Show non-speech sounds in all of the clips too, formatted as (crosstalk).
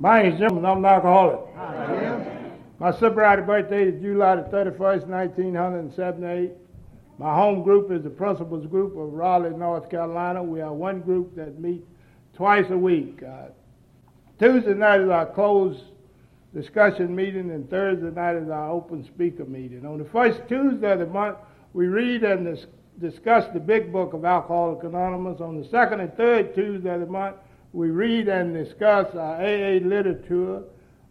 My name is Jim, and I'm an alcoholic. My sobriety birthday is July the 31st, 1978. My home group is the Principles Group of Raleigh, North Carolina. We are one group that meets twice a week. Uh, Tuesday night is our closed discussion meeting, and Thursday night is our open speaker meeting. On the first Tuesday of the month, we read and dis- discuss the big book of Alcoholics Anonymous. On the second and third Tuesday of the month, we read and discuss our AA literature.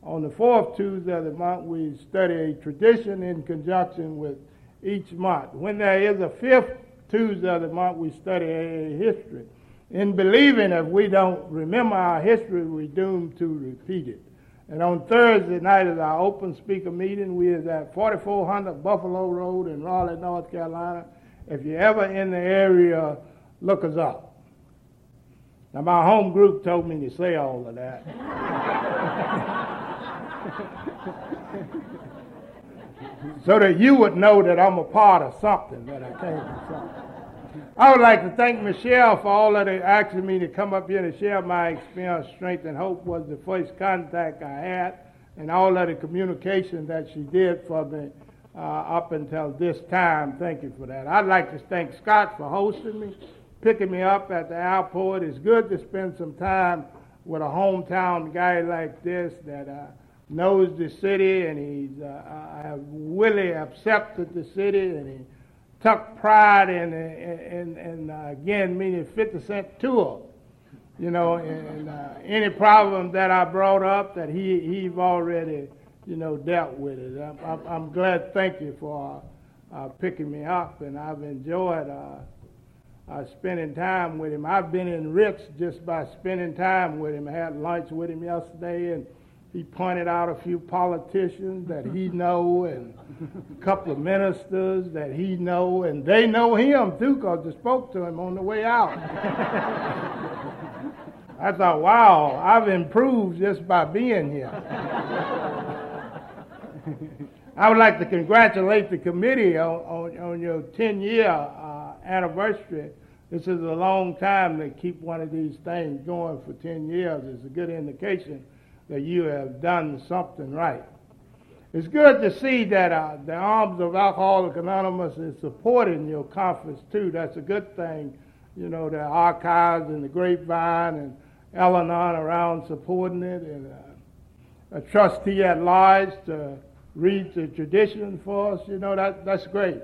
On the fourth Tuesday of the month, we study a tradition in conjunction with each month. When there is a fifth Tuesday of the month, we study AA history. In believing if we don't remember our history, we're doomed to repeat it. And on Thursday night is our open speaker meeting. We is at 4400 Buffalo Road in Raleigh, North Carolina. If you're ever in the area, look us up. Now, my home group told me to say all of that. (laughs) so that you would know that I'm a part of something, that I came from something. I would like to thank Michelle for all of the asking me to come up here to share my experience. Strength and Hope was the first contact I had, and all of the communication that she did for me uh, up until this time. Thank you for that. I'd like to thank Scott for hosting me, picking me up at the airport. It's good to spend some time with a hometown guy like this that uh, knows the city and he's uh, uh really accepted the city and he took pride in, in, in uh, again, meaning 50 Cent tour. You know, and uh, any problem that I brought up that he, he's already, you know, dealt with it. I'm, I'm, glad, thank you for uh, picking me up, and I've enjoyed uh, spending time with him. I've been enriched just by spending time with him. I had lunch with him yesterday, and he pointed out a few politicians that he (laughs) know and a couple of ministers that he know, and they know him too because they spoke to him on the way out. (laughs) I thought, wow, I've improved just by being here. (laughs) I would like to congratulate the committee on, on, on your 10 year anniversary. This is a long time to keep one of these things going for 10 years. It's a good indication that you have done something right. It's good to see that uh, the Arms of Alcoholics Anonymous is supporting your conference too. That's a good thing. You know, the archives and the grapevine and Al-Anon around supporting it, and uh, a trustee at large to read the tradition for us. You know, that that's great.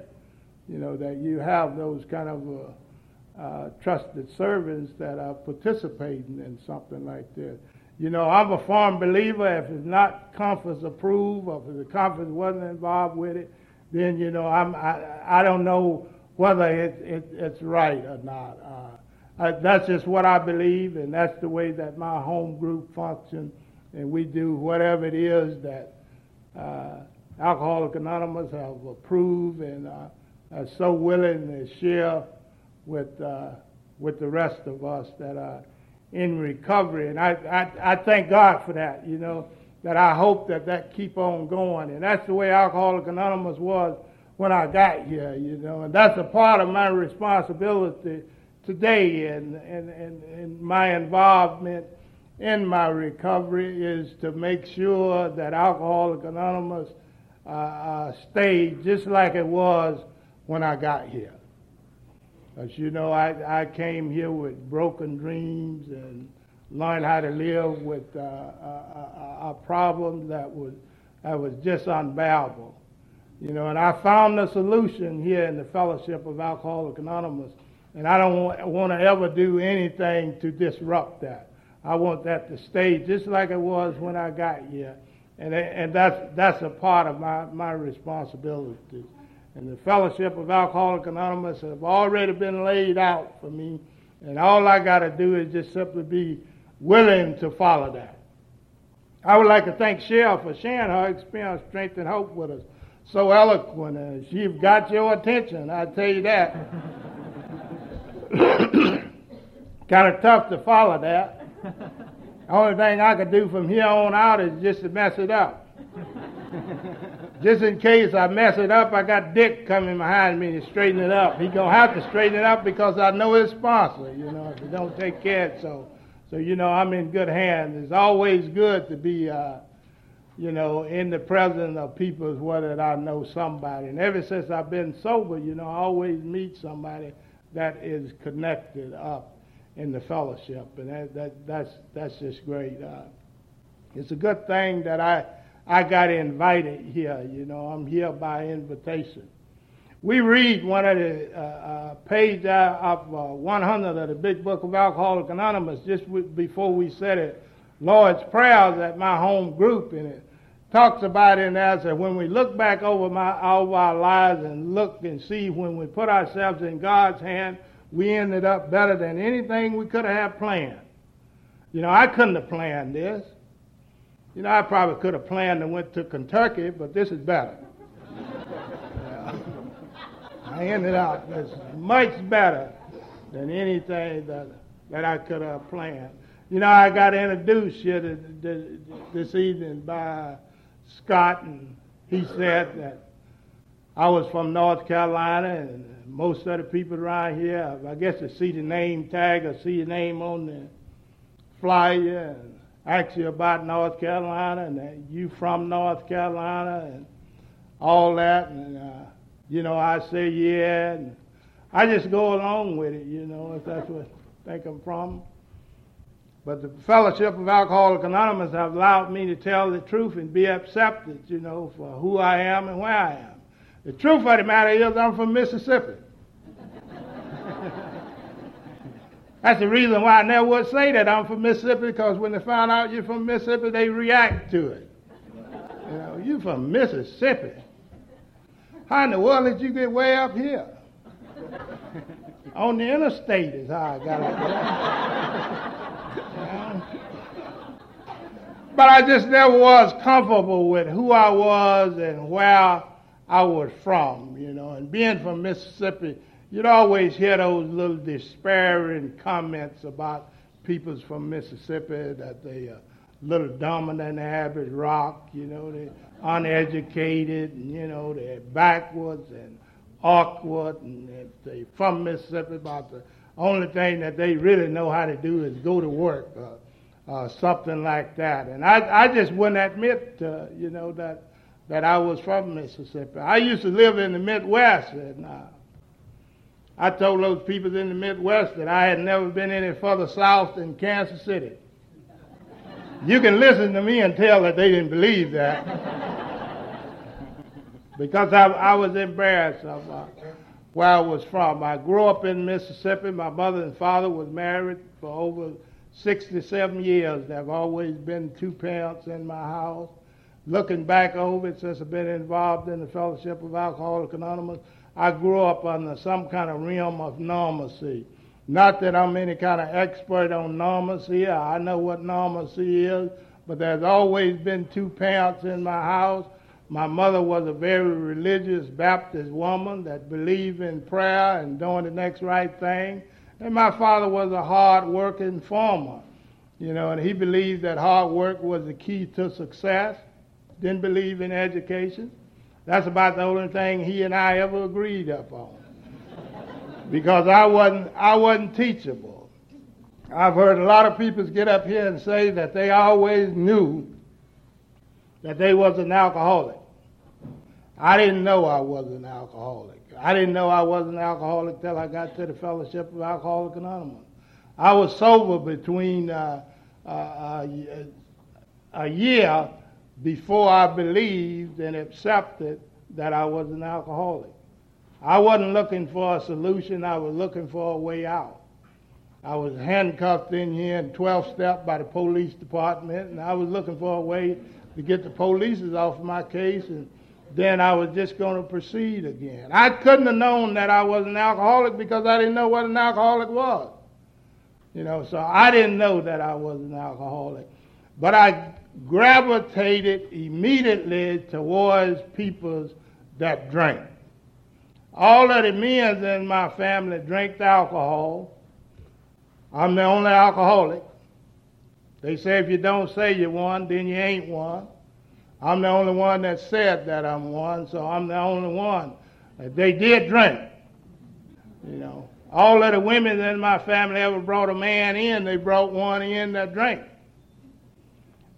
You know that you have those kind of uh, uh trusted servants that are participating in something like this. You know, I'm a firm believer if it's not conference approved or if the conference wasn't involved with it, then, you know, I'm, I, I don't know whether it, it, it's right or not. Uh, I, that's just what I believe, and that's the way that my home group functions, and we do whatever it is that uh, Alcoholic Anonymous have approved and uh, are so willing to share with, uh, with the rest of us that are in recovery. And I, I, I thank God for that, you know, that I hope that that keep on going. And that's the way Alcoholic Anonymous was when I got here, you know, and that's a part of my responsibility today and, and, and, and my involvement in my recovery is to make sure that Alcoholic Anonymous uh, uh, just like it was when I got here. As you know, I, I came here with broken dreams and learned how to live with uh, a, a, problem that was, that was just unbearable. You know, and I found the solution here in the Fellowship of Alcoholics Anonymous, and I don't want, want to ever do anything to disrupt that. I want that to stay just like it was when I got here, and and that's that's a part of my my responsibility and the Fellowship of Alcoholics Anonymous have already been laid out for me, and all I got to do is just simply be willing to follow that. I would like to thank Cheryl for sharing her experience, strength, and hope with us. So eloquent, and she's got your attention, I tell you that. (coughs) kind of tough to follow that. The only thing I could do from here on out is just to mess it up. (laughs) Just in case I mess it up, I got Dick coming behind me to straighten it up. He gonna have to straighten it up because I know his sponsor. You know, if he don't take care of it, so So, you know, I'm in good hands. It's always good to be, uh, you know, in the presence of people as whether I know somebody. And ever since I've been sober, you know, I always meet somebody that is connected up in the fellowship. And that, that, that's, that's just great. Uh, it's a good thing that I, I got invited here. You know, I'm here by invitation. We read one of the uh, uh, page of uh, 100 of the Big Book of Alcoholics Anonymous just w- before we said it, Lord's Prayers at my home group, and it talks about in there that when we look back over my over our lives and look and see when we put ourselves in God's hand, we ended up better than anything we could have planned. You know, I couldn't have planned this. You know, I probably could have planned and went to Kentucky, but this is better. I ended up as much better than anything that, that I could have planned. You know, I got introduced here this evening by Scott, and he said that I was from North Carolina, and most of the people around here, I guess, to see the name tag or see your name on the flyer and ask you about North Carolina, and you from North Carolina, and all that, and uh, you know, I say yeah, and I just go along with it, you know, if that's what I think I'm from. But the Fellowship of Alcoholics Anonymous have allowed me to tell the truth and be accepted, you know, for who I am and where I am. The truth of the matter is I'm from Mississippi. That's the reason why I never would say that I'm from Mississippi, because when they find out you're from Mississippi, they react to it. You know, you from Mississippi. How in the world did you get way up here? On the interstate is how I got up there. but I just never was comfortable with who I was and where I was from, you know. And being from Mississippi, you'd always hear those little despairing comments about peoples from Mississippi that they are a little dumber than the average rock, you know, they're uneducated, and, you know, they're backwards and awkward, and if they're from Mississippi, about the only thing that they really know how to do is go to work, uh, uh, something like that. And I, I just wouldn't admit, uh, you know, that that I was from Mississippi. I used to live in the Midwest, and uh, I told those people in the Midwest that I had never been any further south than Kansas City. You can listen to me and tell that they didn't believe that. because I, I, was embarrassed of uh, where I was from. I grew up in Mississippi. My mother and father was married for over 67 years. There have always been two parents in my house. Looking back over it since I've been involved in the Fellowship of Alcoholics Anonymous, I grew up under some kind of realm of normalcy. Not that I'm any kind of expert on normalcy. I know what normalcy is, but there's always been two parents in my house. My mother was a very religious Baptist woman that believed in prayer and doing the next right thing. And my father was a hard working farmer, you know, and he believed that hard work was the key to success. Didn't believe in education. That's about the only thing he and I ever agreed upon because I wasn't, I wasn't teachable. I've heard a lot of people get up here and say that they always knew that they was an alcoholic. I didn't know I was an alcoholic. I didn't know I was an alcoholic till I got to the Fellowship of Alcoholics Anonymous. I was sober between uh, uh, uh, a year before I believed and accepted that I was an alcoholic. I wasn't looking for a solution, I was looking for a way out. I was handcuffed in here in 12 step by the police department, and I was looking for a way to get the police off my case, and then I was just going to proceed again. I couldn't have known that I was an alcoholic because I didn't know what an alcoholic was. You know, so I didn't know that I was an alcoholic. But I gravitated immediately towards people that drank. All of the men in my family drink alcohol. I'm the only alcoholic. They say if you don't say you're one, then you ain't one. I'm the only one that said that I'm one, so I'm the only one. Uh, they did drink. You know, All of the women in my family ever brought a man in, they brought one in that drank.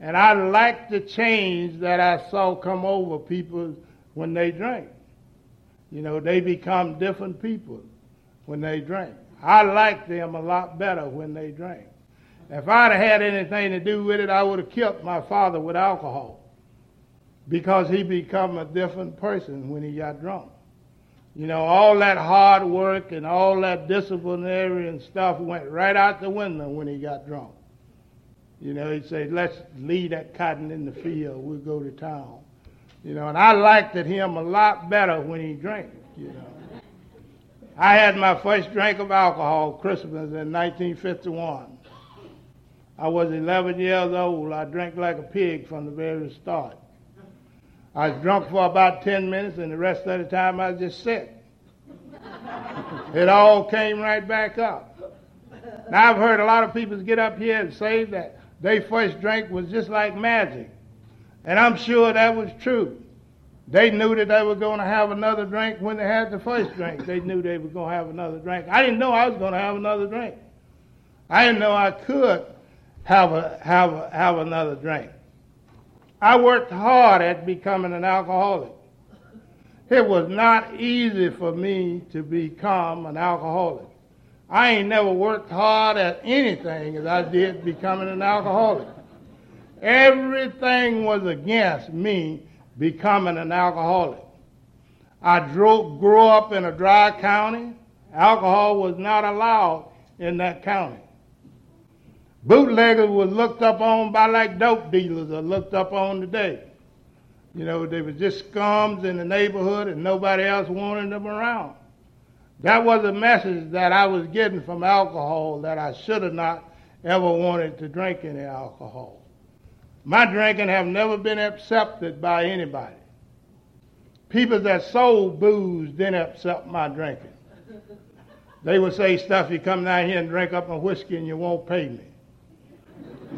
And I liked the change that I saw come over people when they drank. You know, they become different people when they drink. I liked them a lot better when they drank. If I'd have had anything to do with it, I would have killed my father with alcohol because he become a different person when he got drunk. You know, all that hard work and all that disciplinary and stuff went right out the window when he got drunk. You know, he'd say, let's leave that cotton in the field. We'll go to town. You know, and I liked it him a lot better when he drank, you know. I had my first drink of alcohol Christmas in 1951. I was 11 years old. I drank like a pig from the very start. I was drunk for about 10 minutes, and the rest of the time I just sick. (laughs) it all came right back up. Now, I've heard a lot of people get up here and say that their first drink was just like magic. And I'm sure that was true. They knew that they were going to have another drink when they had the first drink. They knew they were going to have another drink. I didn't know I was going to have another drink. I didn't know I could have, a, have, a, have another drink. I worked hard at becoming an alcoholic. It was not easy for me to become an alcoholic. I ain't never worked hard at anything as I did becoming an alcoholic. Everything was against me becoming an alcoholic. I drove, grew up in a dry county. Alcohol was not allowed in that county. Bootleggers were looked up on by like dope dealers are looked up on today. You know, they were just scums in the neighborhood and nobody else wanted them around. That was a message that I was getting from alcohol that I should have not ever wanted to drink any alcohol. My drinking have never been accepted by anybody. People that sold booze didn't accept my drinking. They would say stuff, you come down here and drink up my whiskey and you won't pay me.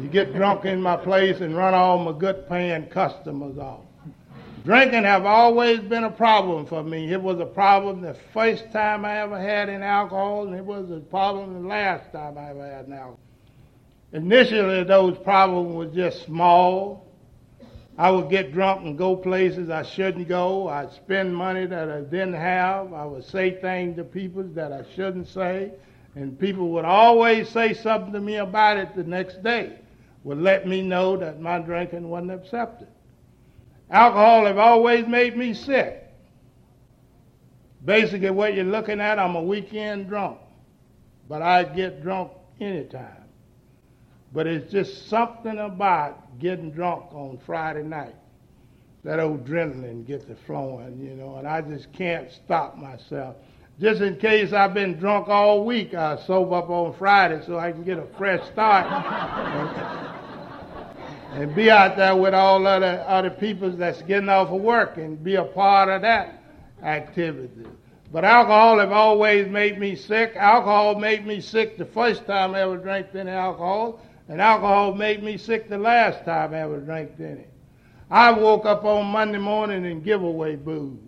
You get drunk in my place and run all my good paying customers off. Drinking have always been a problem for me. It was a problem the first time I ever had an alcohol, and it was a problem the last time I ever had an alcohol. Initially, those problems were just small. I would get drunk and go places I shouldn't go. I'd spend money that I didn't have. I would say things to people that I shouldn't say. And people would always say something to me about it the next day, would let me know that my drinking wasn't accepted. Alcohol have always made me sick. Basically, what you're looking at, I'm a weekend drunk, but I get drunk anytime. But it's just something about getting drunk on Friday night. That old adrenaline gets it flowing, you know, and I just can't stop myself. Just in case I've been drunk all week, I sober up on Friday so I can get a fresh start (laughs) and, be out there with all other other people that's getting off of work and be a part of that activity. But alcohol have always made me sick. Alcohol made me sick the first time I ever drank any alcohol. And alcohol made me sick the last time I ever drank any. I woke up on Monday morning and give away booze.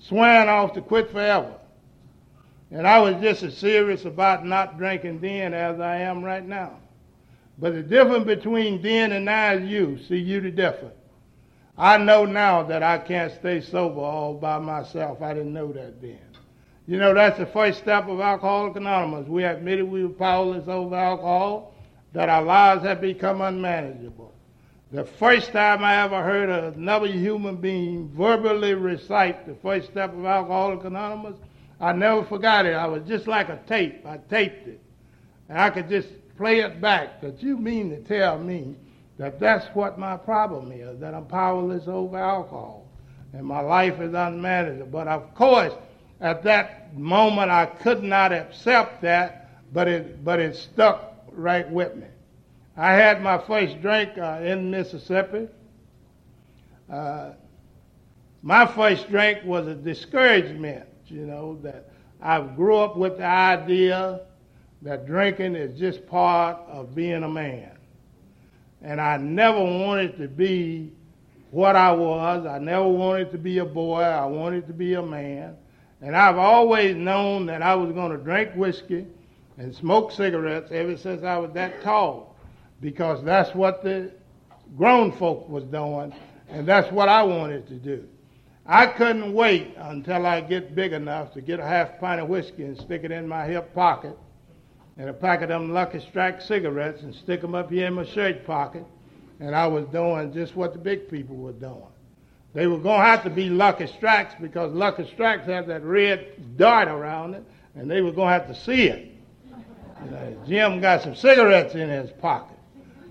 Swearing off to quit forever. And I was just as serious about not drinking then as I am right now. But the difference between then and now is you. See, you the difference. I know now that I can't stay sober all by myself. I didn't know that then. You know, that's the first step of Alcoholics Anonymous. We admitted we were powerless over alcohol that our lives have become unmanageable. The first time I ever heard another human being verbally recite the first step of Alcoholics Anonymous, I never forgot it. I was just like a tape. I taped it. And I could just play it back. That you mean to tell me that that's what my problem is, that I'm powerless over alcohol and my life is unmanageable. But of course, at that moment, I could not accept that, but it, but it stuck right with me. I had my first drink uh, in Mississippi. Uh, my first drink was a discouragement, you know, that I grew up with the idea that drinking is just part of being a man. And I never wanted to be what I was. I never wanted to be a boy. I wanted to be a man. And I've always known that I was going to drink whiskey and smoke cigarettes ever since I was that tall because that's what the grown folk was doing and that's what I wanted to do. I couldn't wait until I get big enough to get a half pint of whiskey and stick it in my hip pocket and a pack of them Lucky Strike cigarettes and stick them up here in my shirt pocket. And I was doing just what the big people were doing. They were going to have to be Lucky Strikes because Lucky Strikes have that red dart around it, and they were going to have to see it. You know, Jim got some cigarettes in his pocket.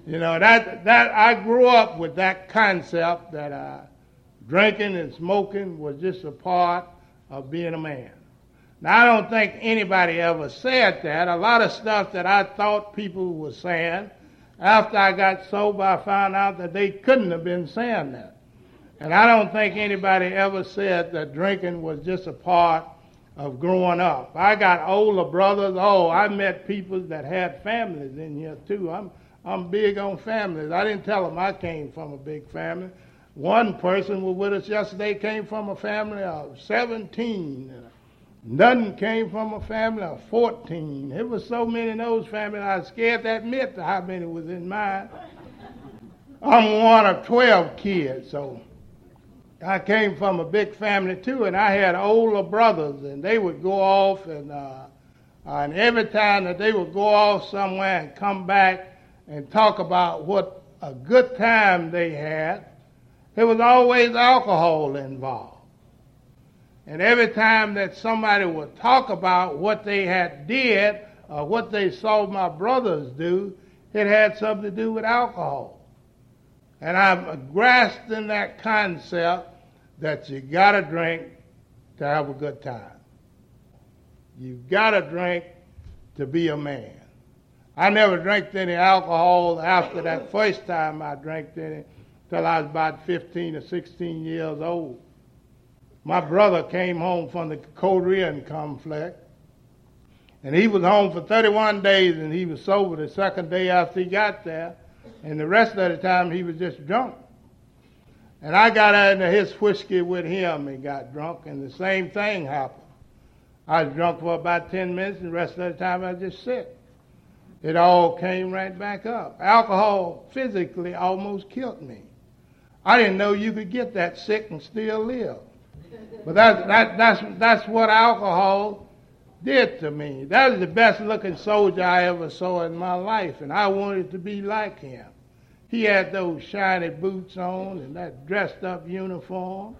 You know, that, that I grew up with that concept that uh, drinking and smoking was just a part of being a man. Now, I don't think anybody ever said that. A lot of stuff that I thought people were saying, after I got sober, I found out that they couldn't have been saying that. And I don't think anybody ever said that drinking was just a part of growing up. I got older brothers. Oh, I met people that had families in here too. I'm I'm big on families. I didn't tell them I came from a big family. One person was with us yesterday came from a family of 17. None came from a family of 14. It was so many in those families, I was scared to admit how many was in mine. I'm one of 12 kids, so I came from a big family too, and I had older brothers, and they would go off, and uh, and every time that they would go off somewhere and come back and talk about what a good time they had, there was always alcohol involved. And every time that somebody would talk about what they had did or what they saw my brothers do, it had something to do with alcohol. And I'm grasping that concept that you got to drink to have a good time. You got to drink to be a man. I never drank any alcohol after that first time I drank any till I was about 15 or 16 years old. My brother came home from the Korean conflict, and he was home for 31 days, and he was sober the second day after he got there, and the rest of the time he was just drunk. And I got into his whiskey with him and got drunk, and the same thing happened. I was drunk for about 10 minutes, and the rest of the time I was just sick. It all came right back up. Alcohol physically almost killed me. I didn't know you could get that sick and still live. But that, that, that's, that's what alcohol did to me. That was the best looking soldier I ever saw in my life, and I wanted to be like him. He had those shiny boots on and that dressed up uniform.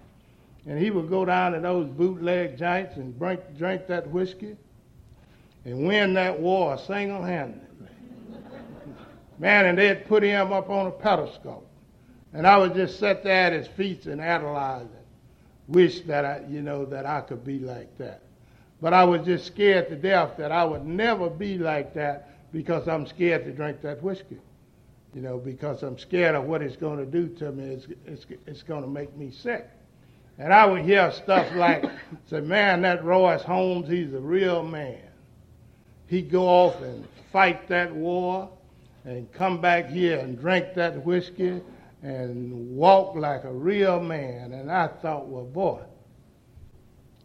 And he would go down to those bootleg joints and drink, drink that whiskey and win that war single handedly. Man, and they'd put him up on a pedestal. And I would just sit there at his feet and analyze it. Wish that I, you know, that I could be like that. But I was just scared to death that I would never be like that because I'm scared to drink that whiskey you know, because I'm scared of what it's going to do to me. It's, it's, it's going to make me sick. And I would hear stuff like, (laughs) say, man, that Royce Holmes, he's a real man. He'd go off and fight that war and come back here and drink that whiskey and walk like a real man. And I thought, well, boy,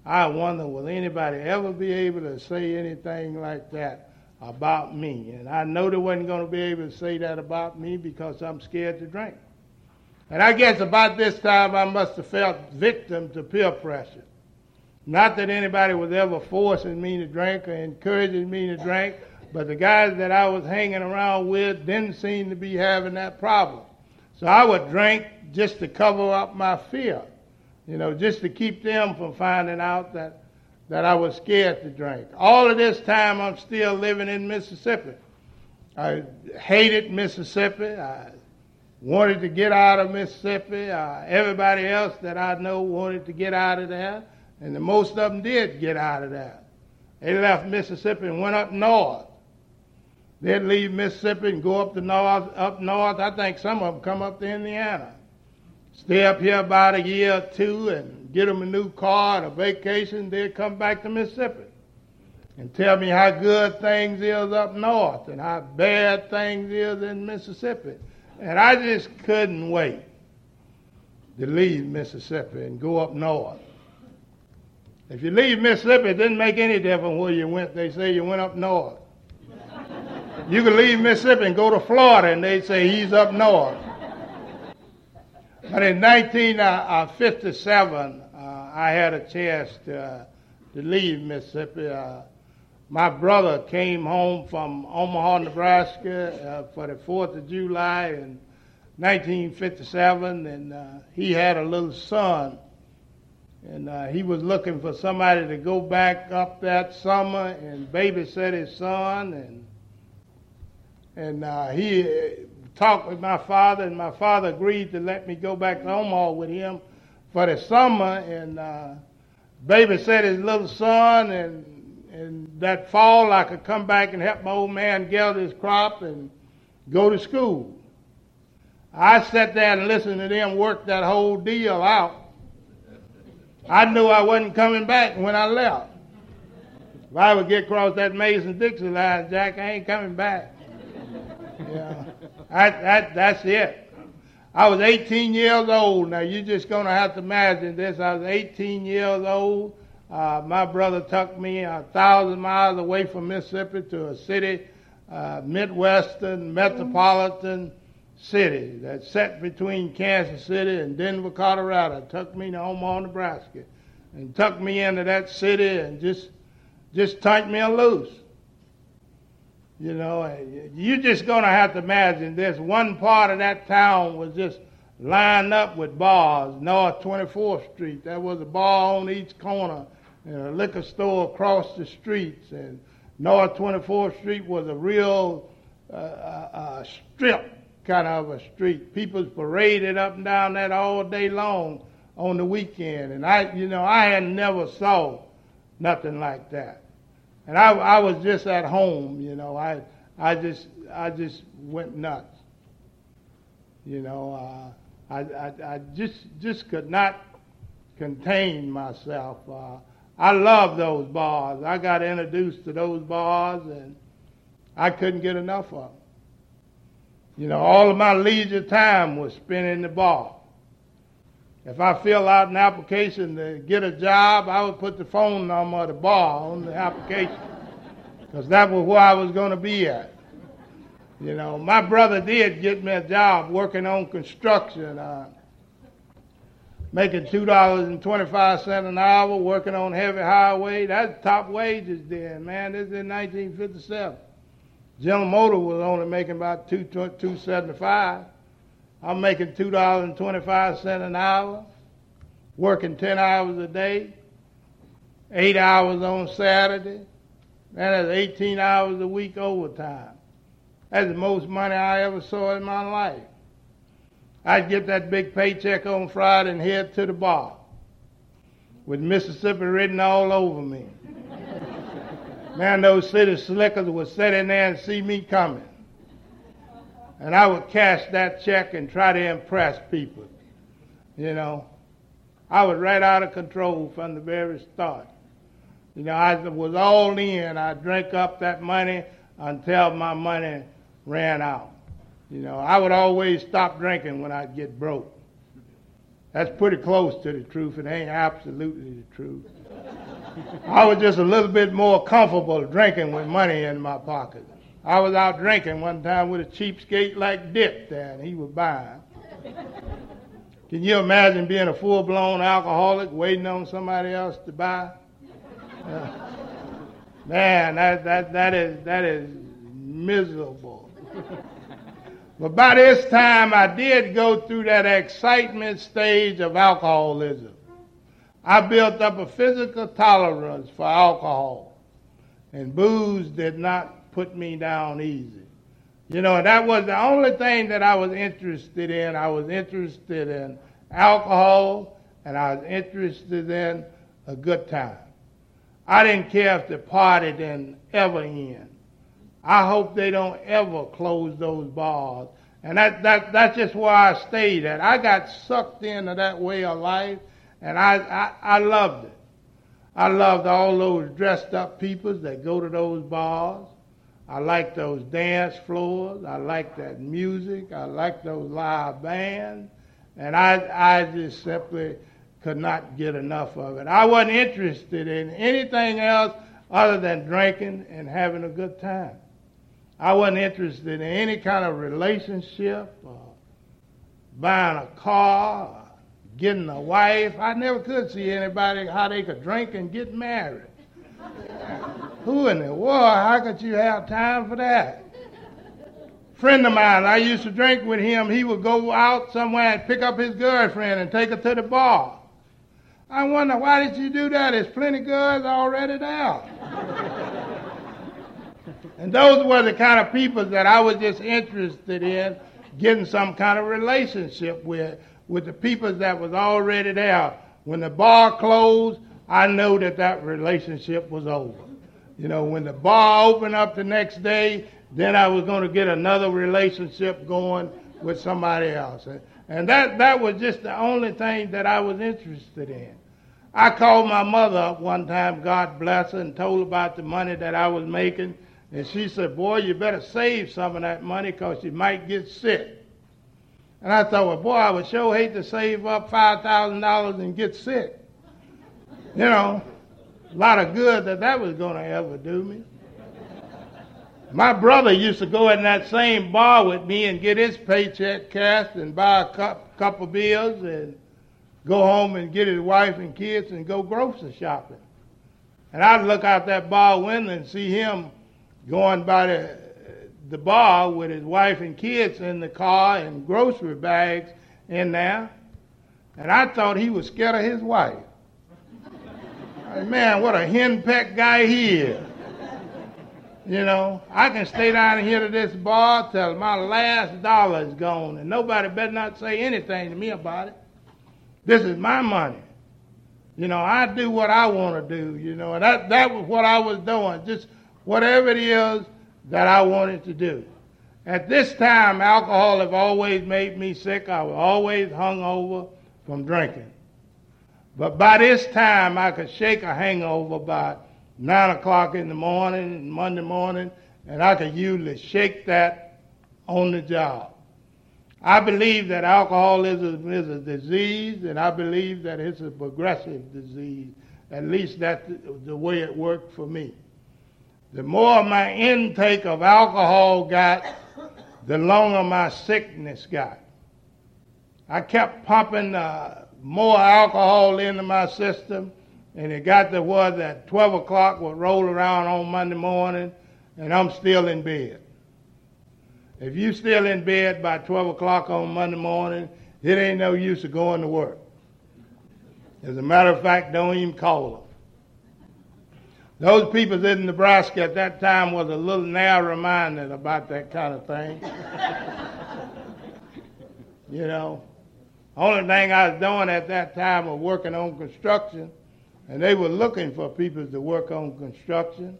I wonder will anybody ever be able to say anything like that about me. And I know they wasn't going to be able to say that about me because I'm scared to drink. And I guess about this time I must have felt victim to peer pressure. Not that anybody was ever forcing me to drink or encouraging me to drink, but the guys that I was hanging around with didn't seem to be having that problem. So I would drink just to cover up my fear, you know, just to keep them from finding out that that I was scared to drink. All of this time, I'm still living in Mississippi. I hated Mississippi. I wanted to get out of Mississippi. Uh, everybody else that I know wanted to get out of there, and the most of them did get out of there. They left Mississippi and went up north. They'd leave Mississippi and go up the north. Up north, I think some of them come up to Indiana. Stay up here about a year or two and get them a new car and a vacation, they'd come back to Mississippi and tell me how good things is up north and how bad things is in Mississippi. And I just couldn't wait to leave Mississippi and go up north. If you leave Mississippi, it didn't make any difference where you went. They say you went up north. You could leave Mississippi and go to Florida, and they'd say he's up north. But in 1957, uh, I had a chance to, uh, to leave Mississippi. Uh, my brother came home from Omaha, Nebraska uh, for the 4th of July in 1957, and uh, he had a little son. And uh, he was looking for somebody to go back up that summer and babysit his son. And, and uh, he talked with my father, and my father agreed to let me go back to Omaha with him for the summer and uh, babysit his little son and and that fall I could come back and help my old man gather his crop and go to school. I sat there and listened to them work that whole deal out. I knew I wasn't coming back when I left. If I would get across that Mason-Dixon line, Jack, I ain't coming back. That, that, that's it. I was 18 years old. Now you're just going to have to imagine this. I was 18 years old. Uh, my brother took me a thousand miles away from Mississippi to a city, uh, Midwestern metropolitan city that's set between Kansas City and Denver, Colorado. Took me to Omaha, Nebraska, and took me into that city and just just turned me loose. You know, you're just going to have to imagine this. One part of that town was just lined up with bars. North 24th Street, there was a bar on each corner and a liquor store across the streets. And North 24th Street was a real uh, uh, uh, strip kind of a street. People paraded up and down that all day long on the weekend. And I, you know, I had never saw nothing like that. And I, I was just at home, you know. I, I just, I just went nuts. You know, uh, I, I, I just, just could not contain myself. Uh, I love those bars. I got introduced to those bars and I couldn't get enough of them. You know, all of my leisure time was spent in the bar. If I fill out an application to get a job, I would put the phone number of the bar on the application because that was where I was going to be at. You know, my brother did get me a job working on construction. Uh, making two dollars and twenty five cents an hour, working on heavy highway. That's top wages then, man. This is in nineteen fifty seven. General Motor was only making about two two seventy five. I'm making two dollars and twenty five cents an hour, working ten hours a day, eight hours on Saturday. Man, that's eighteen hours a week overtime. That's the most money I ever saw in my life. I'd get that big paycheck on Friday and head to the bar with Mississippi written all over me. (laughs) Man, those city slickers would sit in there and see me coming. And I would cash that check and try to impress people. You know, I was right out of control from the very start. You know, I was all in. I drank up that money until my money ran out. You know, I would always stop drinking when I'd get broke. That's pretty close to the truth. It ain't absolutely the truth. (laughs) I was just a little bit more comfortable drinking with money in my pocket. I was out drinking one time with a cheapskate like Dick there, and he was buying. Can you imagine being a full blown alcoholic waiting on somebody else to buy? Uh, man, that, that, that, is, that is miserable. But by this time, I did go through that excitement stage of alcoholism. I built up a physical tolerance for alcohol, and booze did not put me down easy. You know, that was the only thing that I was interested in. I was interested in alcohol, and I was interested in a good time. I didn't care if the party didn't ever end. I hope they don't ever close those bars. And that, that, that's just where I stayed at. I got sucked into that way of life, and I, I, I loved it. I loved all those dressed up people that go to those bars. I like those dance floors. I like that music. I like those live bands. And I, I just simply could not get enough of it. I wasn't interested in anything else other than drinking and having a good time. I wasn't interested in any kind of relationship, or buying a car, or getting a wife. I never could see anybody how they could drink and get married. (laughs) Who in the world? How could you have time for that? Friend of mine, I used to drink with him. He would go out somewhere and pick up his girlfriend and take her to the bar. I wonder why did you do that? There's plenty of girls already there. and those were the kind of people that I was just interested in getting some kind of relationship with, with the people that was already there. When the bar closed, I knew that that relationship was over. You know, when the bar opened up the next day, then I was going to get another relationship going with somebody else. And that, that was just the only thing that I was interested in. I called my mother up one time, God bless her, and told her about the money that I was making. And she said, Boy, you better save some of that money because you might get sick. And I thought, well, boy, I would sure hate to save up $5,000 and get sick. You know, a lot of good that that was going to ever do me. My brother used to go in that same bar with me and get his paycheck cashed and buy a cup, couple beers and go home and get his wife and kids and go grocery shopping. And I'd look out that bar window and see him going by the, the bar with his wife and kids in the car and grocery bags in there. And I thought he was scared of his wife. Man, what a henpecked guy he is. You know, I can stay down here to this bar till my last dollar is gone, and nobody better not say anything to me about it. This is my money. You know, I do what I want to do. You know, and that that was what I was doing, just whatever it is that I wanted to do. At this time, alcohol have always made me sick. I was always hung over from drinking. But by this time, I could shake a hangover by 9 o'clock in the morning, Monday morning, and I could usually shake that on the job. I believe that alcoholism is a disease, and I believe that it's a progressive disease. At least that's the way it worked for me. The more my intake of alcohol got, the longer my sickness got. I kept pumping uh, more alcohol into my system, and it got to where that 12 o'clock would roll around on Monday morning, and I'm still in bed. If you're still in bed by 12 o'clock on Monday morning, it ain't no use of going to work. As a matter of fact, don't even call them. Those people in Nebraska at that time was a little narrow-minded about that kind of thing. (laughs) you know, only thing I was doing at that time was working on construction and they were looking for people to work on construction.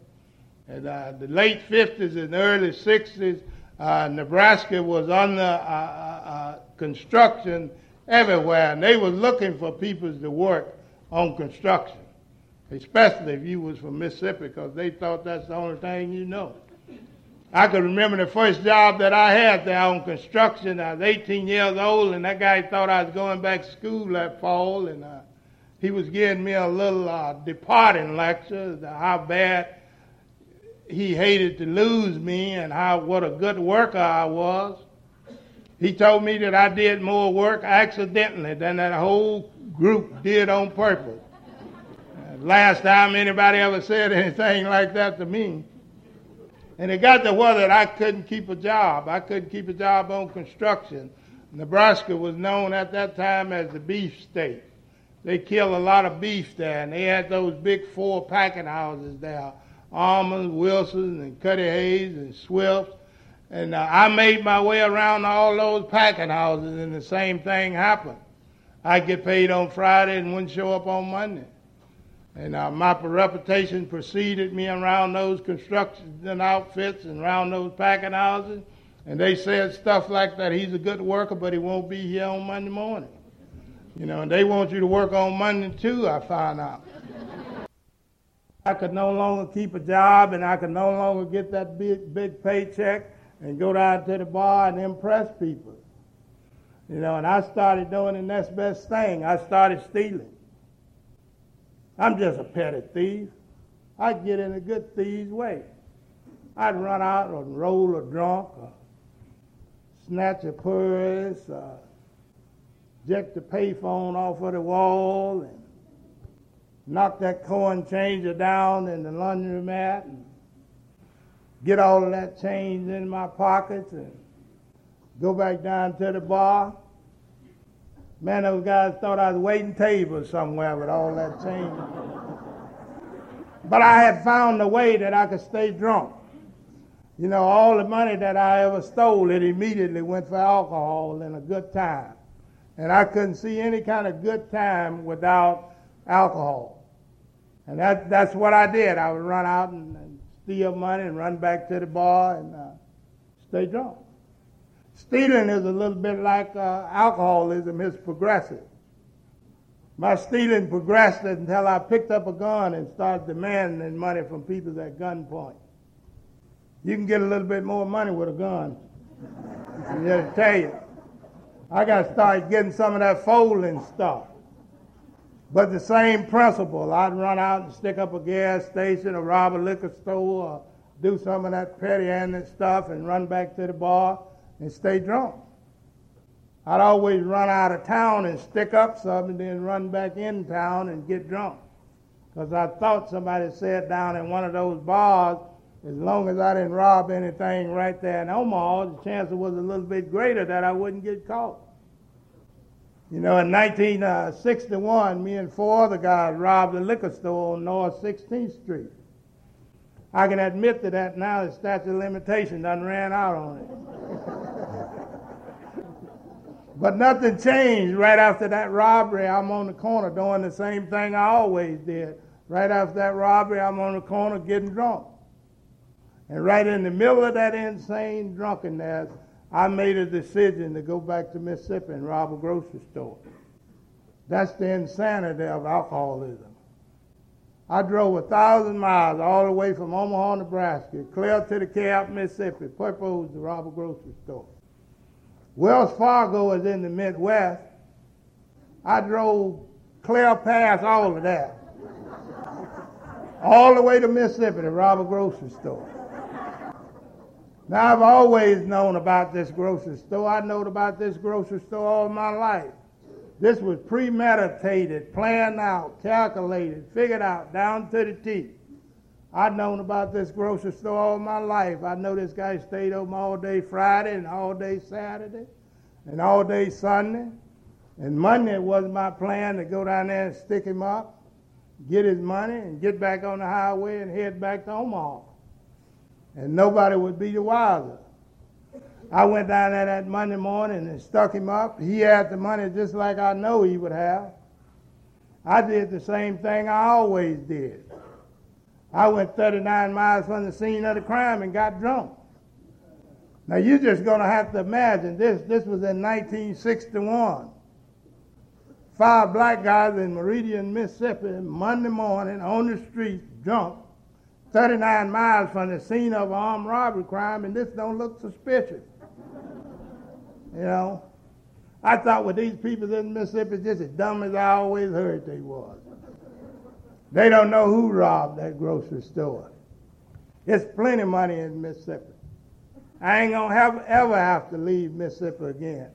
In uh, the late 50s and early 60s, uh, Nebraska was under uh, uh, uh, construction everywhere, and they were looking for people to work on construction, especially if you was from Mississippi, because they thought that's the only thing you know. I can remember the first job that I had there on construction. I was 18 years old, and that guy thought I was going back to school that fall, and uh, he was giving me a little uh, departing lecture how bad he hated to lose me and how what a good worker I was. He told me that I did more work accidentally than that whole group did on purpose. Last time anybody ever said anything like that to me. And it got to where that I couldn't keep a job. I couldn't keep a job on construction. Nebraska was known at that time as the beef state they killed a lot of beef there, and they had those big four packing houses there, Armours, Wilsons, and Cudahys, and Swifts. And uh, I made my way around all those packing houses, and the same thing happened. I'd get paid on Friday and wouldn't show up on Monday. And uh, my reputation preceded me around those construction and outfits and around those packing houses. And they said stuff like that. He's a good worker, but he won't be here on Monday morning. You know, and they want you to work on Monday too, I find out. I could no longer keep a job and I could no longer get that big, big paycheck and go down to the bar and impress people. You know, and I started doing the next best thing. I started stealing. I'm just a petty thief. I'd get in a good thief's way. I'd run out and roll a drunk, or snatch a purse, uh, jack the payphone off of the wall, and knock that coin changer down in the laundromat, and get all of that change in my pockets, and go back down to the bar. Man, those guys thought I was waiting tables somewhere with all that change. but I had found a way that I could stay drunk. You know, all the money that I ever stole, it immediately went for alcohol and a good time. And I couldn't see any kind of good time without alcohol. And that, that's what I did. I would run out and, and steal money and run back to the bar and uh, stay drunk. Stealing is a little bit like uh, alcoholism, it's progressive. My stealing progressed until I picked up a gun and started demanding money from people at gunpoint. You can get a little bit more money with a gun. I just tell you. I got to start getting some of that folding stuff. But the same principle. I'd run out and stick up a gas station or rob a liquor store or do some of that petty-handed stuff and run back to the bar and stay drunk. I'd always run out of town and stick up some and then run back in town and get drunk. Because I thought somebody sat down in one of those bars as long as I didn't rob anything right there in Omaha, the chance was a little bit greater that I wouldn't get caught. You know, in 1961, uh, me and four other guys robbed a liquor store on North 16th Street. I can admit to that now the statute of limitation done ran out on it. But nothing changed right after that robbery. I'm on the corner doing the same thing I always did. Right after that robbery, I'm on the corner getting drunk. And right in the middle of that insane drunkenness, I made a decision to go back to Mississippi and rob a grocery store. That's the insanity of alcoholism. I drove a thousand miles all the way from Omaha, Nebraska, clear to the Cap, Mississippi, purpose to rob a grocery store. Wells Fargo is in the Midwest. I drove clear past all of that, all the way to Mississippi to rob a grocery store. Now, I've always known about this grocery store. I known about this grocery store all my life. This was premeditated, planned out, calculated, figured out, down to the T. I've known about this grocery store all my life. I know this guy stayed open all day Friday and all day Saturday and all day Sunday. And Monday it was my plan to go down there and stick him up, get his money, and get back on the highway and head back to Omaha and nobody would be the wiser. I went down there that Monday morning and stuck him up. He had the money just like I know he would have. I did the same thing I always did. I went 39 miles from the scene of the crime and got drunk. Now you're just going to have to imagine this. This was in 1961. Five black guys in Meridian, Mississippi, Monday morning on the street, drunk, 39 miles from the scene of an armed robbery crime, and this don't look suspicious. You know, I thought with these people in Mississippi, just as dumb as I always heard they was. They don't know who robbed that grocery store. There's plenty of money in Mississippi. I ain't gonna have, ever have to leave Mississippi again.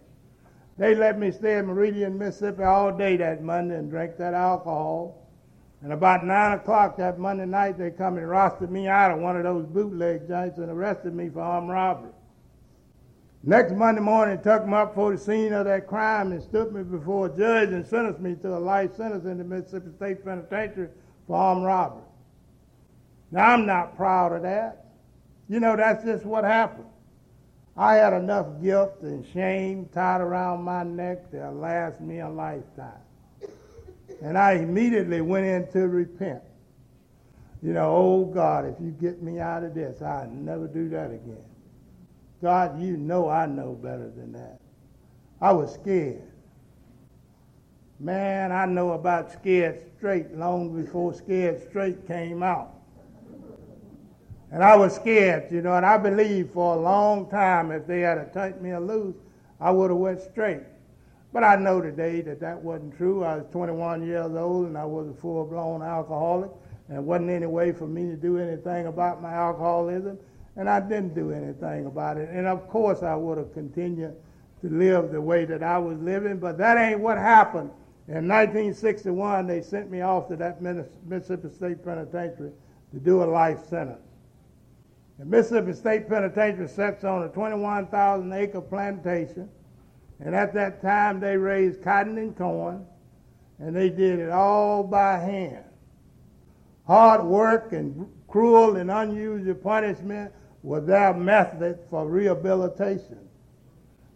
They let me stay in Meridian, Mississippi all day that Monday and drink that alcohol. And about 9 o'clock that Monday night, they come and roasted me out of one of those bootleg joints and arrested me for armed robbery. Next Monday morning, took me up for the scene of that crime and stood me before a judge and sentenced me to a life sentence in the Mississippi State Penitentiary for armed robbery. Now, I'm not proud of that. You know, that's just what happened. I had enough guilt and shame tied around my neck to last me a lifetime. And I immediately went in to repent. You know, oh God, if you get me out of this, I'll never do that again. God, you know I know better than that. I was scared. Man, I know about scared straight long before scared straight came out. And I was scared, you know, and I believed for a long time if they had take me loose, I would have went straight. But I know today that that wasn't true. I was 21 years old and I was a full blown alcoholic. And it wasn't any way for me to do anything about my alcoholism. And I didn't do anything about it. And of course, I would have continued to live the way that I was living. But that ain't what happened. In 1961, they sent me off to that Mississippi State Penitentiary to do a life sentence. The Mississippi State Penitentiary sits on a 21,000 acre plantation and at that time, they raised cotton and corn, and they did it all by hand. Hard work and cruel and unusual punishment was their method for rehabilitation.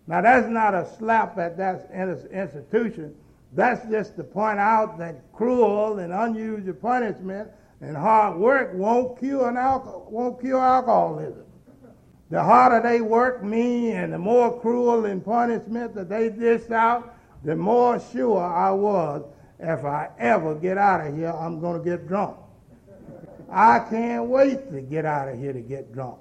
Now, that's not a slap at that institution. That's just to point out that cruel and unusual punishment and hard work won't cure, won't cure alcoholism. The harder they worked me and the more cruel and punishment that they dished out, the more sure I was if I ever get out of here, I'm going to get drunk. I can't wait to get out of here to get drunk.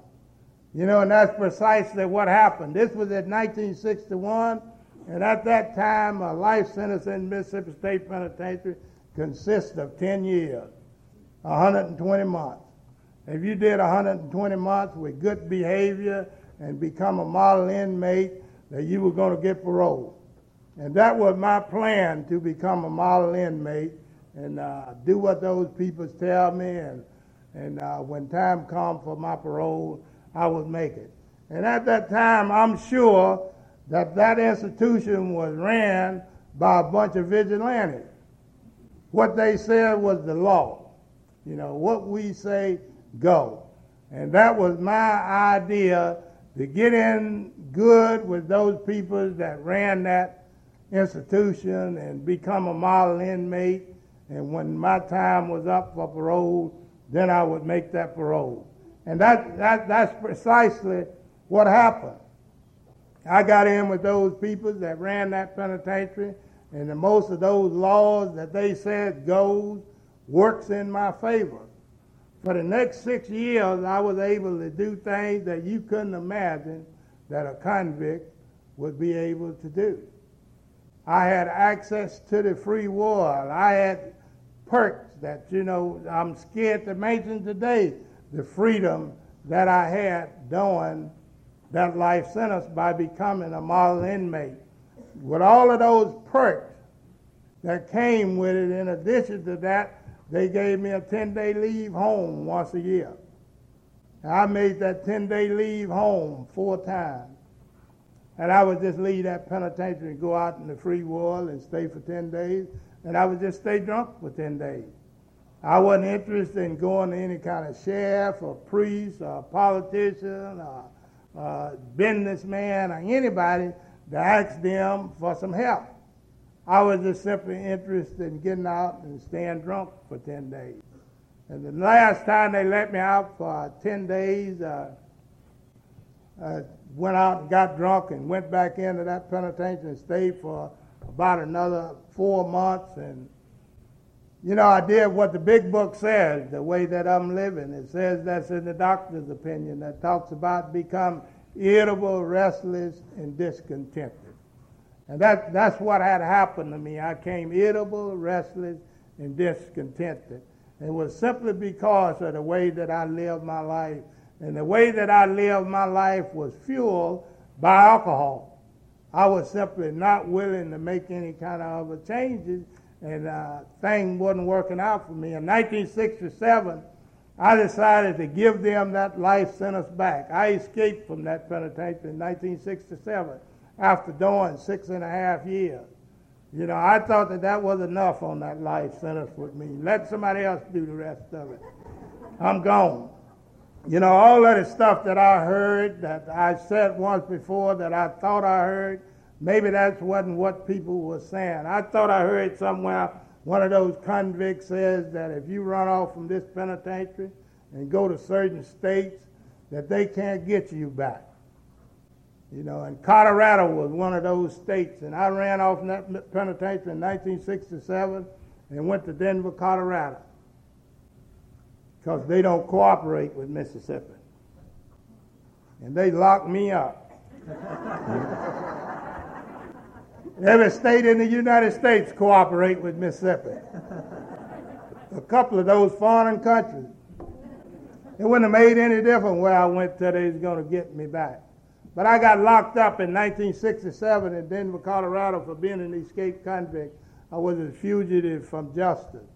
You know, and that's precisely what happened. This was in 1961, and at that time, a life sentence in Mississippi State Penitentiary consists of 10 years, 120 months. If you did 120 months with good behavior and become a model inmate, that you were going to get parole. And that was my plan to become a model inmate and uh, do what those people tell me. And, and uh, when time comes for my parole, I would make it. And at that time, I'm sure that that institution was ran by a bunch of vigilantes. What they said was the law. You know, what we say go. And that was my idea to get in good with those people that ran that institution and become a model inmate. And when my time was up for parole, then I would make that parole. And that, that, that's precisely what happened. I got in with those people that ran that penitentiary, and the most of those laws that they said goes works in my favor. For the next six years, I was able to do things that you couldn't imagine that a convict would be able to do. I had access to the free world. I had perks that, you know, I'm scared to mention today the freedom that I had doing that life sentence by becoming a model inmate. With all of those perks that came with it, in addition to that, they gave me a 10 day leave home once a year. I made that 10 day leave home four times. And I would just leave that penitentiary and go out in the free world and stay for 10 days. And I would just stay drunk for 10 days. I wasn't interested in going to any kind of sheriff or priest or politician or uh, businessman or anybody to ask them for some help. I was just simply interested in getting out and staying drunk for 10 days. And the last time they let me out for 10 days, uh, I went out and got drunk and went back into that penitentiary and stayed for about another four months. And, you know, I did what the big book says, the way that I'm living. It says that's in the doctor's opinion that talks about become irritable, restless, and discontented. And that, that's what had happened to me. I came irritable, restless, and discontented. It was simply because of the way that I lived my life. And the way that I lived my life was fueled by alcohol. I was simply not willing to make any kind of other changes, and uh, things wasn't working out for me. In 1967, I decided to give them that life sentence back. I escaped from that penitentiary in 1967 after doing six and a half years. You know, I thought that that was enough on that life sentence with me. Let somebody else do the rest of it. I'm gone. You know, all of the stuff that I heard, that I said once before, that I thought I heard, maybe that wasn't what people were saying. I thought I heard somewhere one of those convicts says that if you run off from this penitentiary and go to certain states, that they can't get you back. You know, and Colorado was one of those states. And I ran off from that penitentiary in 1967 and went to Denver, Colorado. Because they don't cooperate with Mississippi. And they locked me up. (laughs) Every state in the United States cooperate with Mississippi. A couple of those foreign countries. It wouldn't have made any difference where I went till they going to get me back. But I got locked up in 1967 in Denver, Colorado for being an escaped convict. I was a fugitive from justice.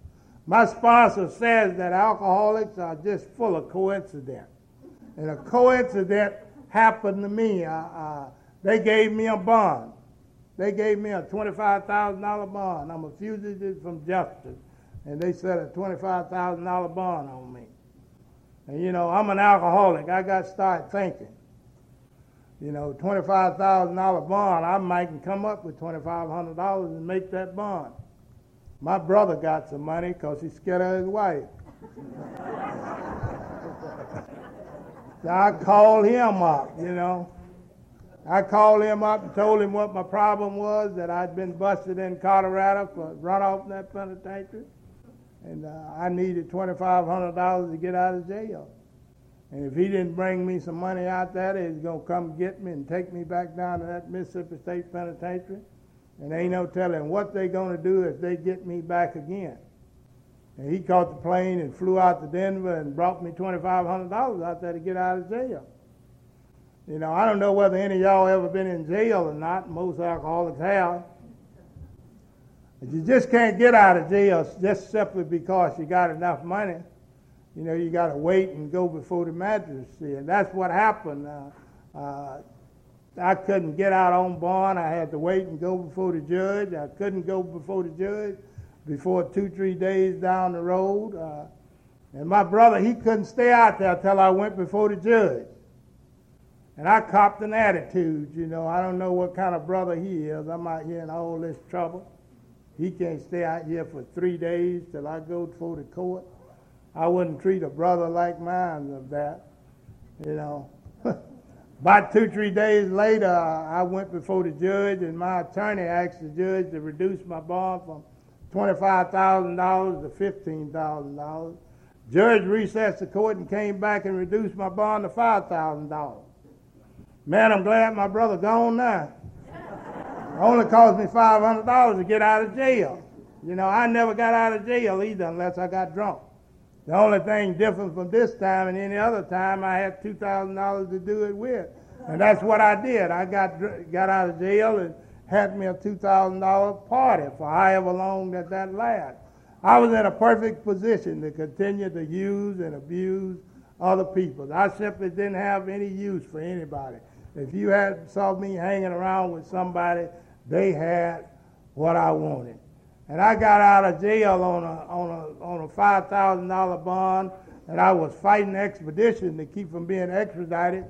My sponsor says that alcoholics are just full of coincidence. And a coincidence happened to me. Uh, uh, they gave me a bond. They gave me a $25,000 bond. I'm a fugitive from justice. And they set a $25,000 bond on me. And you know, I'm an alcoholic. I got to start thinking. You know, $25,000 bond, I might come up with $2,500 and make that bond. My brother got some money because he's scared of his wife. (laughs) so I called him up, you know. I called him up and told him what my problem was, that I'd been busted in Colorado for runoff in that penitentiary. And uh, I needed $2,500 to get out of jail. And if he didn't bring me some money out there, he's going to come get me and take me back down to that Mississippi State Penitentiary. And ain't no telling what they're going to do if they get me back again. And he caught the plane and flew out to Denver and brought me $2,500 out there to get out of jail. You know, I don't know whether any of y'all ever been in jail or not. Most alcoholics have. But you just can't get out of jail just simply because you got enough money. You know, you got to wait and go before the magistrate. And that's what happened. Uh, uh, I couldn't get out on bond. I had to wait and go before the judge. I couldn't go before the judge before two, three days down the road. Uh, and my brother, he couldn't stay out there till I went before the judge. And I copped an attitude, you know. I don't know what kind of brother he is. I'm out here in all this trouble. He can't stay out here for three days till I go before the court. I wouldn't treat a brother like mine of that, you know. (laughs) About two, three days later, I went before the judge, and my attorney asked the judge to reduce my bond from $25,000 to $15,000. Judge recessed the court and came back and reduced my bond to $5,000. Man, I'm glad my brother gone now. It Only cost me $500 to get out of jail. You know, I never got out of jail either unless I got drunk. The only thing different from this time and any other time, I had $2,000 to do it with. And that's what I did. I got, got out of jail and had me a $2,000 party for however long that that lasted. I was in a perfect position to continue to use and abuse other people. I simply didn't have any use for anybody. If you had saw me hanging around with somebody, they had what I wanted. And I got out of jail on a, on a, on a $5,000 bond, and I was fighting expedition to keep from being extradited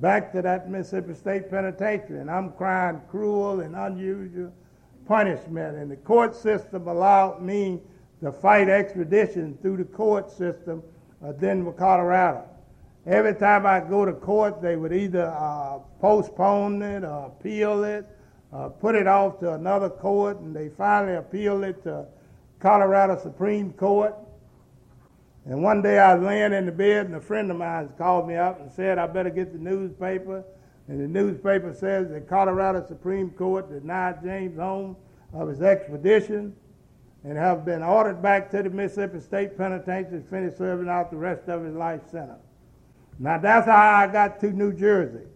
back to that Mississippi State Penitentiary. And I'm crying cruel and unusual punishment. And the court system allowed me to fight extradition through the court system of Denver, Colorado. Every time I go to court, they would either uh, postpone it or appeal it uh, put it off to another court, and they finally appealed it to Colorado Supreme Court. And one day I was laying in the bed, and a friend of mine called me up and said, I better get the newspaper. And the newspaper says that Colorado Supreme Court denied James Holmes of his expedition and have been ordered back to the Mississippi State Penitentiary to finish serving out the rest of his life sentence. Now that's how I got to New Jersey.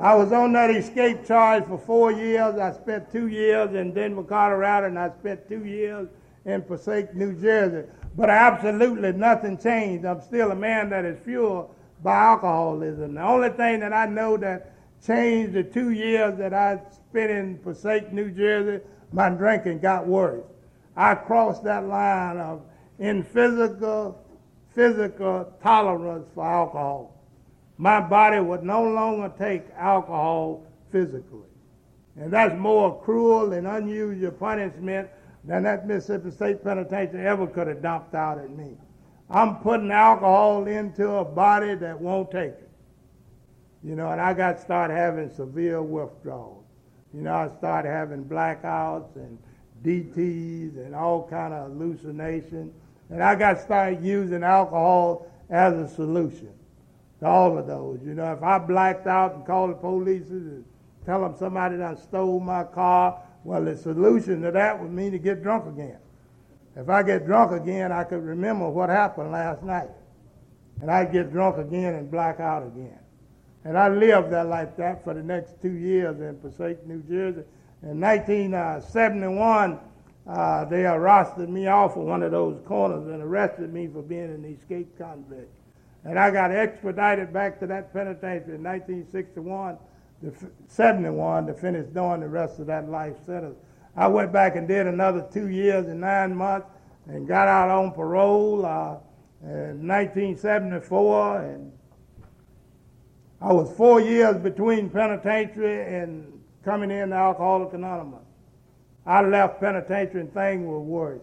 I was on that escape charge for four years. I spent two years in Denver, Colorado, and I spent two years in Passaic, New Jersey. But absolutely nothing changed. I'm still a man that is fueled by alcoholism. The only thing that I know that changed the two years that I spent in Passaic, New Jersey, my drinking got worse. I crossed that line of in physical, physical tolerance for alcohol my body would no longer take alcohol physically. And that's more cruel and unusual punishment than that Mississippi State Penitentiary ever could have dumped out at me. I'm putting alcohol into a body that won't take it. You know, and I got started having severe withdrawals. You know, I started having blackouts and DTs and all kind of hallucinations. And I got started using alcohol as a solution. to all of those. You know, if I blacked out and called the police and tell them somebody done stole my car, well, the solution to that would mean to get drunk again. If I get drunk again, I could remember what happened last night. And I'd get drunk again and black out again. And I lived that like that for the next two years in Passaic, New Jersey. In 1971, uh, they arrested me off of one of those corners and arrested me for being an escaped convict. And I got expedited back to that penitentiary in 1961 to 71 to finish doing the rest of that life sentence. I went back and did another two years and nine months and got out on parole uh, in 1974. And I was four years between penitentiary and coming in to Alcoholics Anonymous. I left penitentiary and things were worse.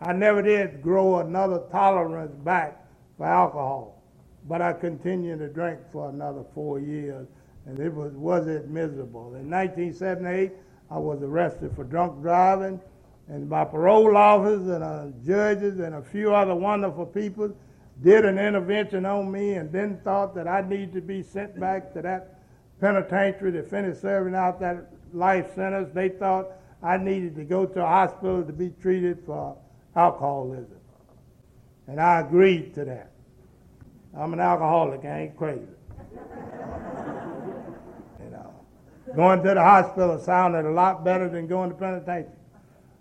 I never did grow another tolerance back for alcohol, but I continued to drink for another four years, and it was was it miserable. In 1978, I was arrested for drunk driving, and my parole officers and uh, judges and a few other wonderful people did an intervention on me, and then thought that I need to be sent back to that penitentiary to finish serving out that life sentence. They thought I needed to go to a hospital to be treated for alcoholism. And I agreed to that. I'm an alcoholic, I ain't crazy. (laughs) you know. Going to the hospital sounded a lot better than going to penitentiary.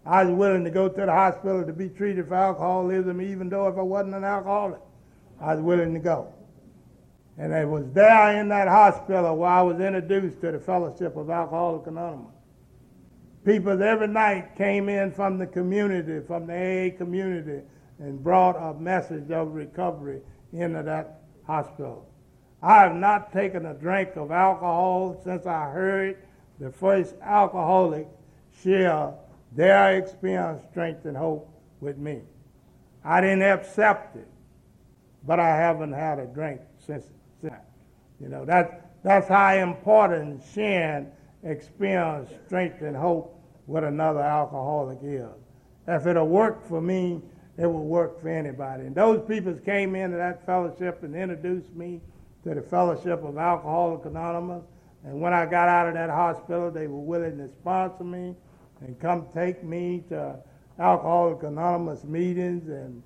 I was willing to go to the hospital to be treated for alcoholism, even though if I wasn't an alcoholic, I was willing to go. And it was there in that hospital where I was introduced to the Fellowship of Alcoholics Anonymous. People every night came in from the community, from the AA community, and brought a message of recovery into that hospital. I have not taken a drink of alcohol since I heard the first alcoholic share their experience, strength, and hope with me. I didn't accept it, but I haven't had a drink since. You know, that, that's how important sharing experience, strength, and hope with another alcoholic is. If it'll work for me, it will work for anybody. And those people came into that fellowship and introduced me to the Fellowship of Alcoholics Anonymous. And when I got out of that hospital, they were willing to sponsor me and come take me to Alcoholics Anonymous meetings and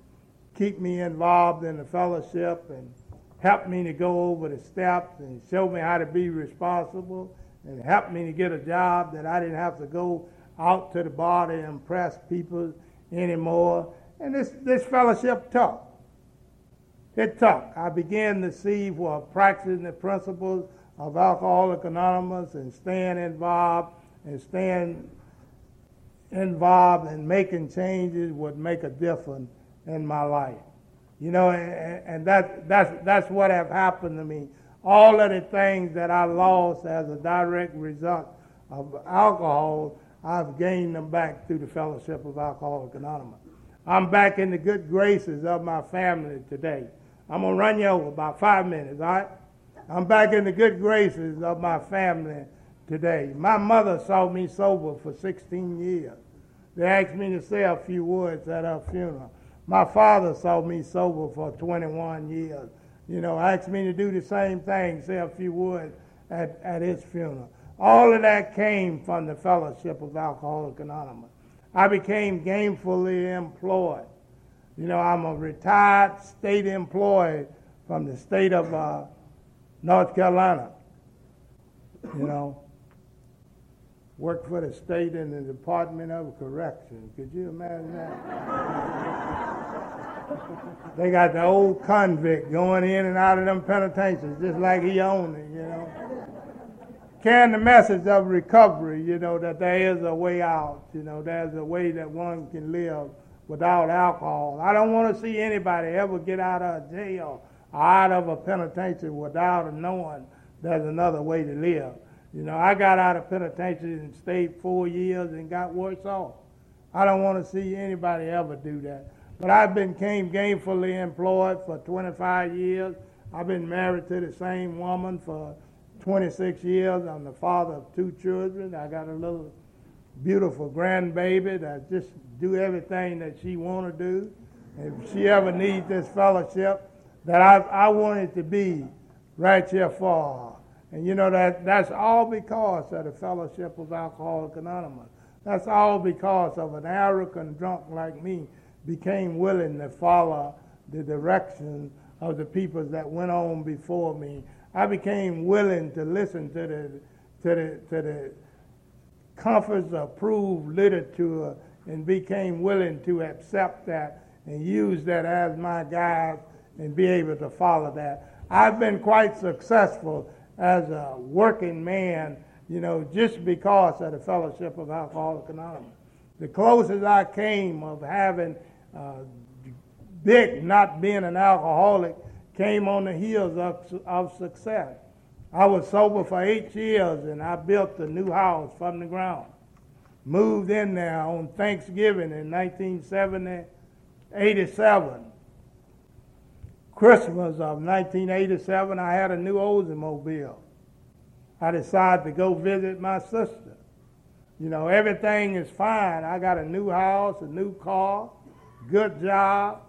keep me involved in the fellowship and help me to go over the steps and show me how to be responsible and help me to get a job that I didn't have to go out to the bar to impress people anymore. And this, this fellowship took. It took. I began to see while practicing the principles of Alcoholic Anonymous and staying involved and staying involved and making changes would make a difference in my life. You know, and, that, that's, that's what have happened to me. All of the things that I lost as a direct result of alcohol, I've gained them back through the fellowship of Alcoholics Anonymous. I'm back in the good graces of my family today. I'm going to run you over about five minutes, all right? I'm back in the good graces of my family today. My mother saw me sober for 16 years. They asked me to say a few words at her funeral. My father saw me sober for 21 years. You know, asked me to do the same thing, say a few words at, at his funeral. All of that came from the fellowship of Alcoholics Anonymous. I became gainfully employed. You know, I'm a retired state employee from the state of uh, North Carolina. You know, worked for the state in the Department of Correction. Could you imagine that? (laughs) they got the old convict going in and out of them penitentiaries just like he owned it, you know. Carrying the message of recovery, you know, that there is a way out, you know, there's a way that one can live without alcohol. I don't want to see anybody ever get out of jail or out of a penitentiary without knowing there's another way to live. You know, I got out of penitentiary and stayed four years and got worse off. I don't want to see anybody ever do that. But I've been came gainfully employed for 25 years. I've been married to the same woman for 26 years. I'm the father of two children. I got a little beautiful grandbaby that just do everything that she want to do. If she ever needs this fellowship, that I, I want it to be right here for. And you know that that's all because of the Fellowship of Alcoholics Anonymous. That's all because of an arrogant drunk like me became willing to follow the direction of the people that went on before me. I became willing to listen to the to the to the conference approved literature and became willing to accept that and use that as my guide and be able to follow that. I've been quite successful as a working man, you know, just because of the Fellowship of Alcoholics Anonymous. The closest I came of having uh, Dick not being an alcoholic came on the heels of, of success. I was sober for eight years and I built a new house from the ground. Moved in there on Thanksgiving in 1987. Christmas of 1987, I had a new Oldsmobile. I decided to go visit my sister. You know, everything is fine. I got a new house, a new car, good job.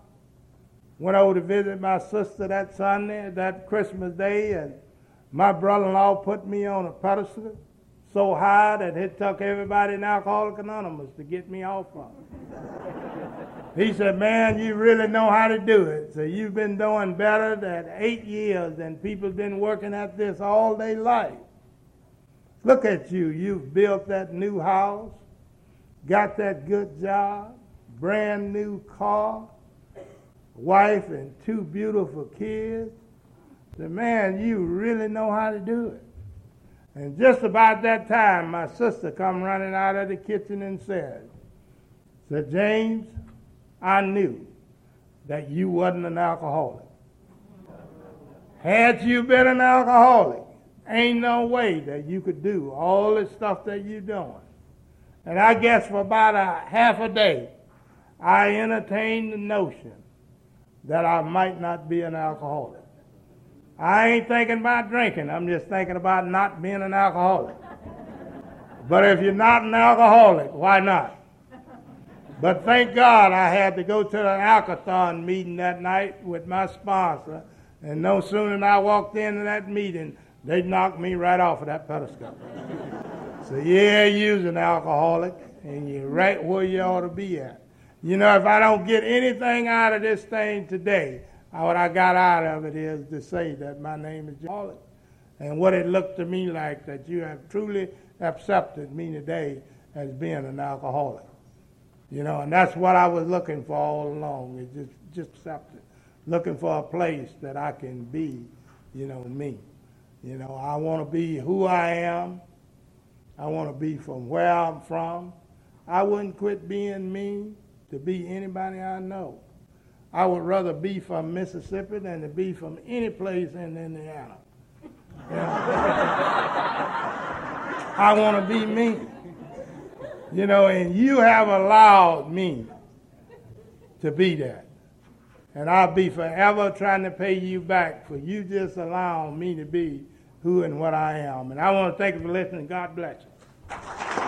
Went over to visit my sister that Sunday, that Christmas day, and my brother-in-law put me on a pedestal so high that it took everybody in Alcoholics Anonymous to get me off of it. He said, man, you really know how to do it. So you've been doing better than eight years and people have been working at this all day life. Look at you. You've built that new house, got that good job, brand new car, wife and two beautiful kids. The man, you really know how to do it. And just about that time, my sister come running out of the kitchen and said, said, James, I knew that you wasn't an alcoholic. Had you been an alcoholic, ain't no way that you could do all the stuff that you're doing. And I guess for about a half a day, I entertained the notion that I might not be an alcoholic. I ain't thinking about drinking. I'm just thinking about not being an alcoholic. But if you're not an alcoholic, why not? But thank God I had to go to an alcathon meeting that night with my sponsor. And no sooner than I walked into that meeting, they knocked me right off of that pedestal. (laughs) so yeah, you're an alcoholic, and you're right where you ought to be at. You know, if I don't get anything out of this thing today, what I got out of it is to say that my name is John. And what it looked to me like that you have truly accepted me today as being an alcoholic. You know, and that's what I was looking for all along, is just, just. Looking for a place that I can be, you know, me. You know, I want to be who I am. I want to be from where I'm from. I wouldn't quit being me to be anybody I know. I would rather be from Mississippi than to be from any place in Indiana. (laughs) (laughs) I want to be me. You know, and you have allowed me to be that. And I'll be forever trying to pay you back for you just allowing me to be who and what I am. And I want to thank you for listening. God bless you.